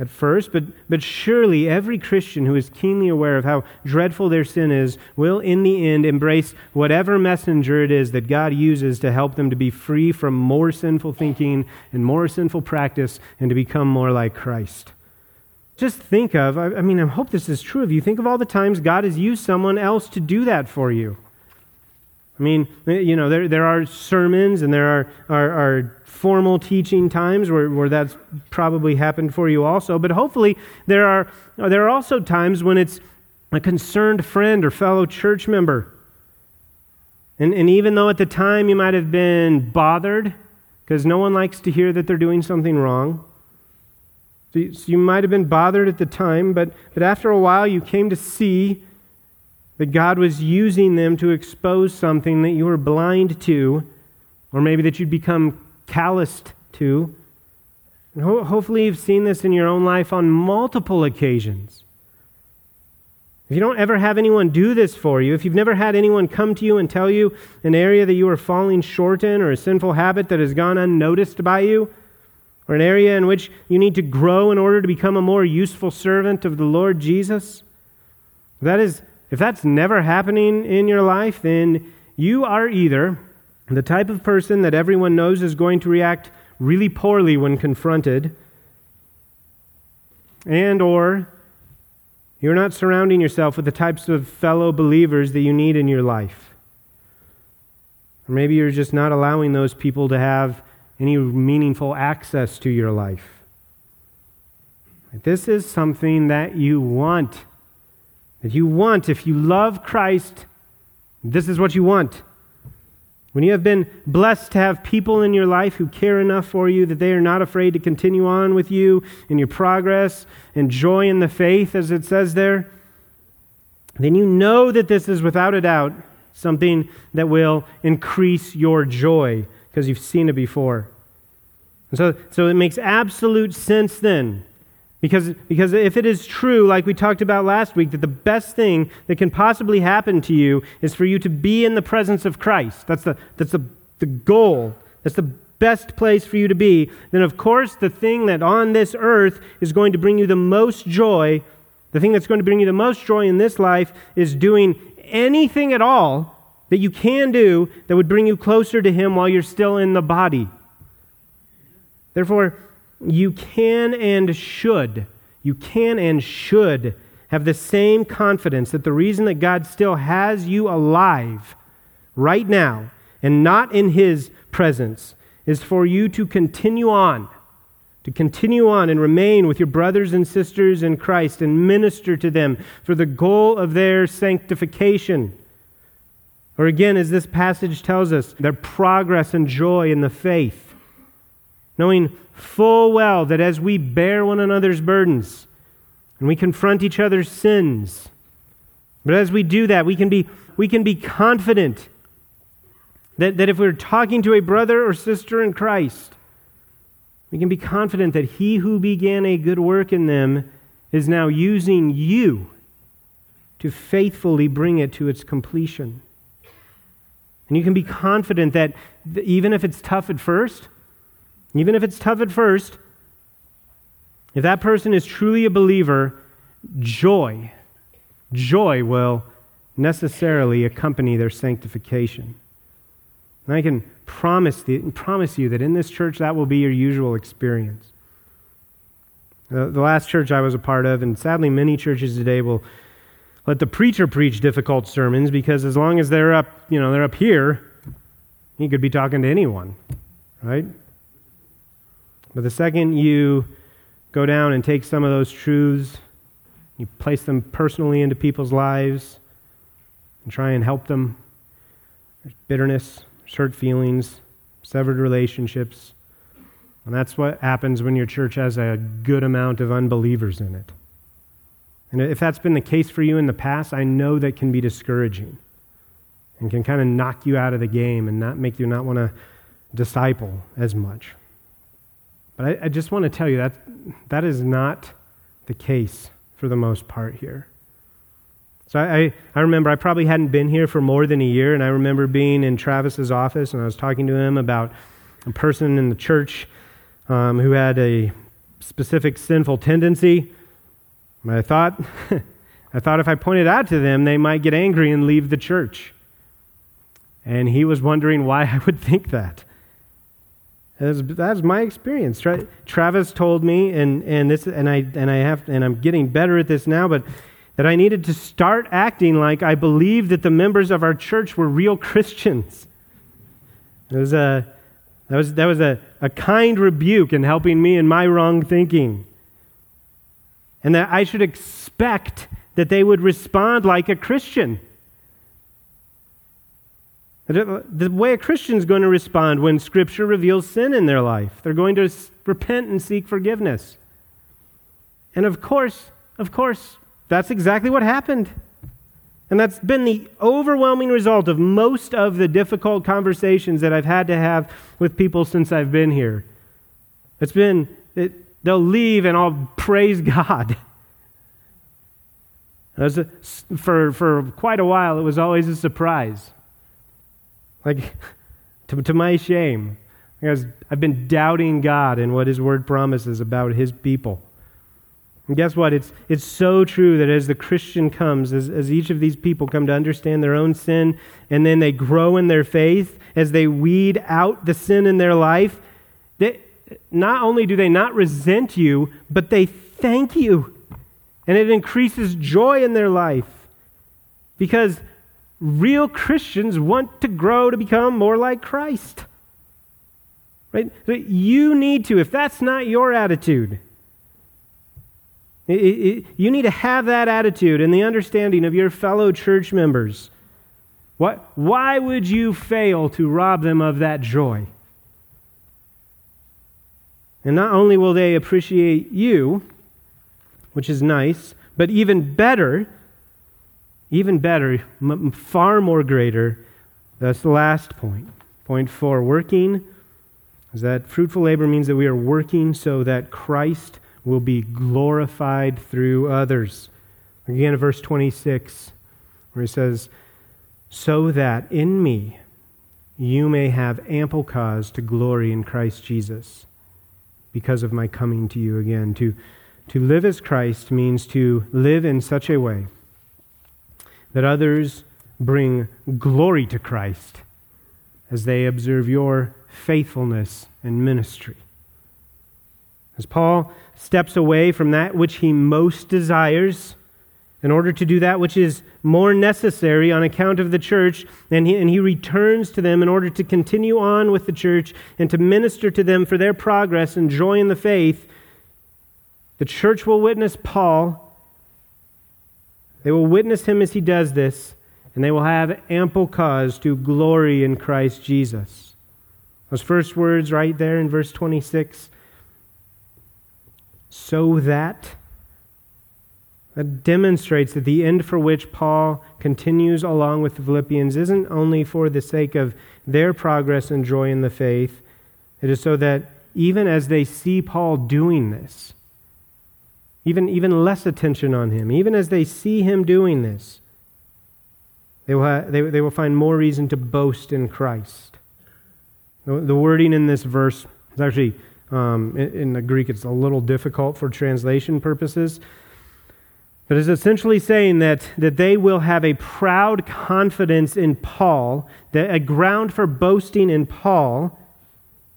at first, but, but surely every Christian who is keenly aware of how dreadful their sin is will, in the end, embrace whatever messenger it is that God uses to help them to be free from more sinful thinking and more sinful practice and to become more like Christ. Just think of, I mean, I hope this is true of you. Think of all the times God has used someone else to do that for you. I mean, you know, there, there are sermons and there are, are, are formal teaching times where, where that's probably happened for you also, but hopefully there are, there are also times when it's a concerned friend or fellow church member. And, and even though at the time you might have been bothered, because no one likes to hear that they're doing something wrong, so you, so you might have been bothered at the time, but, but after a while you came to see that God was using them to expose something that you were blind to, or maybe that you'd become calloused to. Ho- hopefully, you've seen this in your own life on multiple occasions. If you don't ever have anyone do this for you, if you've never had anyone come to you and tell you an area that you are falling short in, or a sinful habit that has gone unnoticed by you, or an area in which you need to grow in order to become a more useful servant of the Lord Jesus, that is if that's never happening in your life, then you are either the type of person that everyone knows is going to react really poorly when confronted, and or you're not surrounding yourself with the types of fellow believers that you need in your life. Or maybe you're just not allowing those people to have any meaningful access to your life. This is something that you want that you want, if you love Christ, this is what you want. When you have been blessed to have people in your life who care enough for you that they are not afraid to continue on with you in your progress and joy in the faith, as it says there, then you know that this is without a doubt something that will increase your joy because you've seen it before. And so, so it makes absolute sense then because, because if it is true, like we talked about last week, that the best thing that can possibly happen to you is for you to be in the presence of Christ, that's the, that's the, the goal, that's the best place for you to be, then of course the thing that on this earth is going to bring you the most joy, the thing that's going to bring you the most joy in this life is doing anything at all that you can do that would bring you closer to Him while you're still in the body. Therefore, you can and should, you can and should have the same confidence that the reason that God still has you alive right now and not in His presence is for you to continue on, to continue on and remain with your brothers and sisters in Christ and minister to them for the goal of their sanctification. Or again, as this passage tells us, their progress and joy in the faith, knowing full well that as we bear one another's burdens and we confront each other's sins, but as we do that, we can be, we can be confident that, that if we're talking to a brother or sister in Christ, we can be confident that he who began a good work in them is now using you to faithfully bring it to its completion. And you can be confident that even if it's tough at first, even if it's tough at first, if that person is truly a believer, joy, joy will necessarily accompany their sanctification. And I can promise, the, promise you that in this church that will be your usual experience. The, the last church I was a part of, and sadly many churches today will let the preacher preach difficult sermons because as long as they're up, you know, they're up here, he could be talking to anyone, right? But the second you go down and take some of those truths, you place them personally into people's lives and try and help them, there's bitterness, hurt feelings, severed relationships. And that's what happens when your church has a good amount of unbelievers in it. And if that's been the case for you in the past, I know that can be discouraging and can kind of knock you out of the game and not make you not want to disciple as much. But I, I just want to tell you that that is not the case for the most part here. So I, I remember I probably hadn't been here for more than a year, and I remember being in Travis's office, and I was talking to him about a person in the church um, who had a specific sinful tendency. And I thought, <laughs> I thought if I pointed out to them, they might get angry and leave the church. And he was wondering why I would think that. That's, that's my experience. Tra- Travis told me, and, and, this, and, I, and, I have, and I'm getting better at this now, but that I needed to start acting like I believed that the members of our church were real Christians. It was a, that was, that was a, a kind rebuke in helping me in my wrong thinking. And that I should expect that they would respond like a Christian. The way a Christian is going to respond when Scripture reveals sin in their life, they're going to repent and seek forgiveness. And of course, of course, that's exactly what happened. And that's been the overwhelming result of most of the difficult conversations that I've had to have with people since I've been here. It's been, it, they'll leave and I'll praise God. <laughs> A, for, for quite a while, it was always a surprise. Like, <laughs> to, to my shame, because I've been doubting God and what His Word promises about His people. And guess what? It's, it's so true that as the Christian comes, as, as each of these people come to understand their own sin, and then they grow in their faith, as they weed out the sin in their life, they, not only do they not resent you, but they thank you. And it increases joy in their life. Because real Christians want to grow to become more like Christ. Right? You need to, if that's not your attitude, it, it, you need to have that attitude and the understanding of your fellow church members. What, why would you fail to rob them of that joy? And not only will they appreciate you, which is nice, but even better, even better, m- far more greater, that's the last point. Point four working is that fruitful labor means that we are working so that Christ will be glorified through others. Again, verse 26, where he says, So that in me you may have ample cause to glory in Christ Jesus because of my coming to you again. To, to live as Christ means to live in such a way that others bring glory to Christ as they observe your faithfulness and ministry. As Paul steps away from that which he most desires in order to do that which is more necessary on account of the church, and he, and he returns to them in order to continue on with the church and to minister to them for their progress and joy in the faith. The church will witness Paul. They will witness him as he does this, and they will have ample cause to glory in Christ Jesus. Those first words right there in verse 26 so that that demonstrates that the end for which Paul continues along with the Philippians isn't only for the sake of their progress and joy in the faith, it is so that even as they see Paul doing this, even, even less attention on him, even as they see him doing this, they will, have, they, they will find more reason to boast in Christ. The, the wording in this verse is actually, um, in, in the Greek, it's a little difficult for translation purposes. But it's essentially saying that, that they will have a proud confidence in Paul, that a ground for boasting in Paul.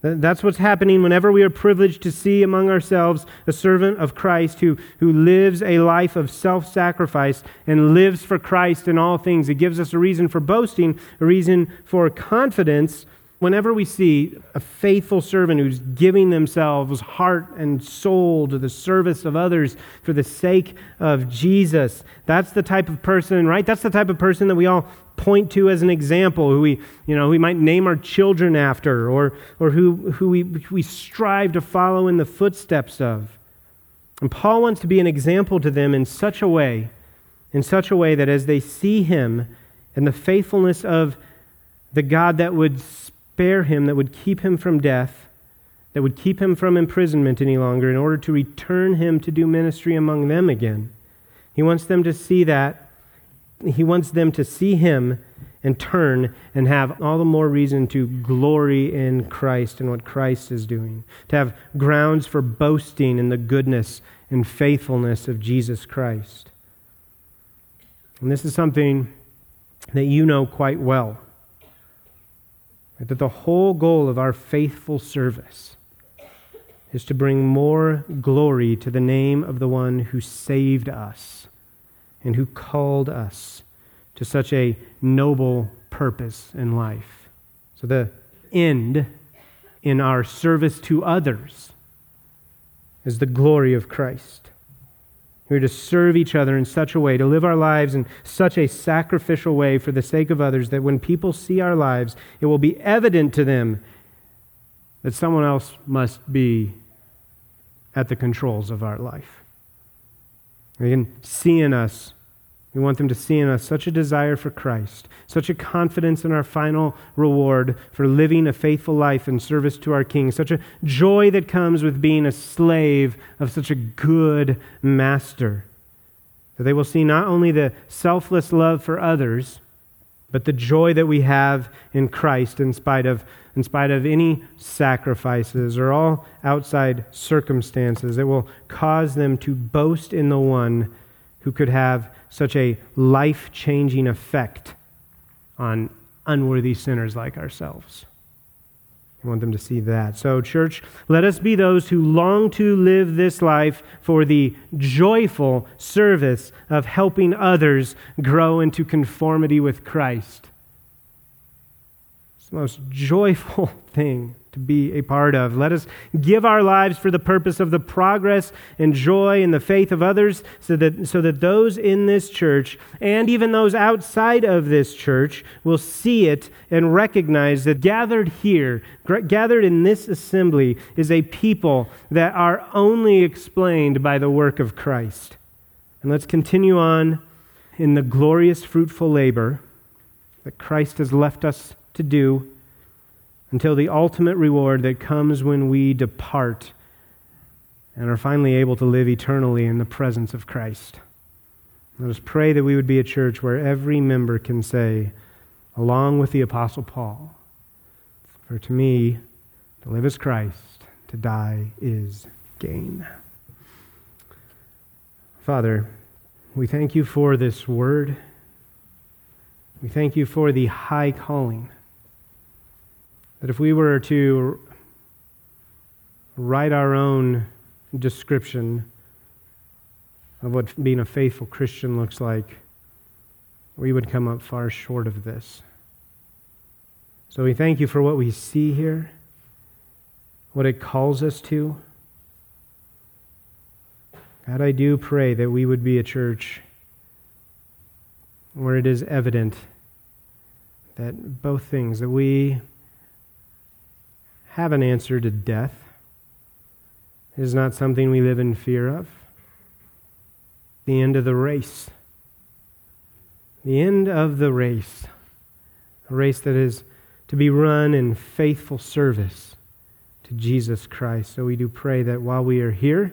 That's what's happening whenever we are privileged to see among ourselves a servant of Christ who, who lives a life of self sacrifice and lives for Christ in all things. It gives us a reason for boasting, a reason for confidence whenever we see a faithful servant who's giving themselves heart and soul to the service of others for the sake of Jesus, that's the type of person, right? That's the type of person that we all point to as an example, who we, you know, we might name our children after, or, or who, who we, we strive to follow in the footsteps of. And Paul wants to be an example to them in such a way, in such a way that as they see him and the faithfulness of the God that would spare him, that would keep him from death, that would keep him from imprisonment any longer, in order to return him to do ministry among them again. He wants them to see that. He wants them to see him and turn and have all the more reason to glory in Christ and what Christ is doing, to have grounds for boasting in the goodness and faithfulness of Jesus Christ. And this is something that you know quite well. That the whole goal of our faithful service is to bring more glory to the name of the one who saved us and who called us to such a noble purpose in life. So, the end in our service to others is the glory of Christ. We're to serve each other in such a way, to live our lives in such a sacrificial way for the sake of others, that when people see our lives, it will be evident to them that someone else must be at the controls of our life. They can see in us we want them to see in us such a desire for Christ, such a confidence in our final reward for living a faithful life in service to our King, such a joy that comes with being a slave of such a good master. That they will see not only the selfless love for others, but the joy that we have in Christ in spite of, in spite of any sacrifices or all outside circumstances. It will cause them to boast in the one who could have such a life changing effect on unworthy sinners like ourselves. I want them to see that. So, church, let us be those who long to live this life for the joyful service of helping others grow into conformity with Christ. It's the most joyful <laughs> thing to be a part of. Let us give our lives for the purpose of the progress and joy and the faith of others so that, so that those in this church and even those outside of this church will see it and recognize that gathered here, gathered in this assembly, is a people that are only explained by the work of Christ. And let's continue on in the glorious, fruitful labor that Christ has left us to do until the ultimate reward that comes when we depart and are finally able to live eternally in the presence of Christ. Let us pray that we would be a church where every member can say, along with the Apostle Paul, For to me, to live is Christ, to die is gain. Father, we thank you for this word. We thank you for the high calling that if we were to write our own description of what being a faithful Christian looks like, we would come up far short of this. So we thank you for what we see here, what it calls us to. God, I do pray that we would be a church where it is evident that both things, that we have an answer to death, is not something we live in fear of. The end of the race. The end of the race. A race that is to be run in faithful service to Jesus Christ. So we do pray that while we are here,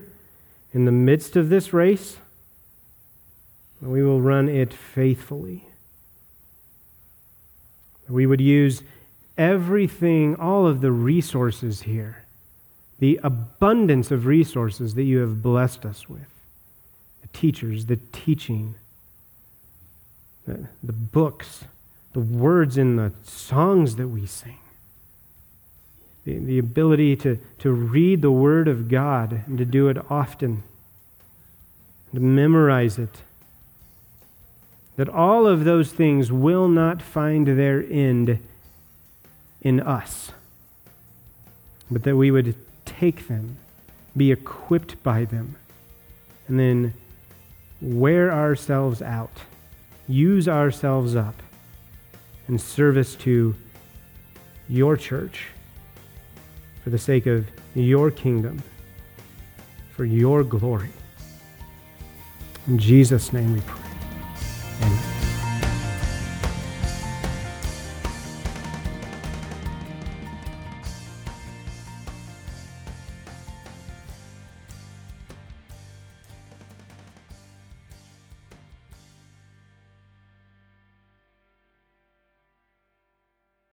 in the midst of this race, we will run it faithfully. We would use everything, all of the resources here, the abundance of resources that you have blessed us with the teachers, the teaching, the, the books, the words in the songs that we sing, the, the ability to, to read the Word of God and to do it often, to memorize it. That all of those things will not find their end in us, but that we would take them, be equipped by them, and then wear ourselves out, use ourselves up in service to your church for the sake of your kingdom, for your glory. In Jesus' name we pray.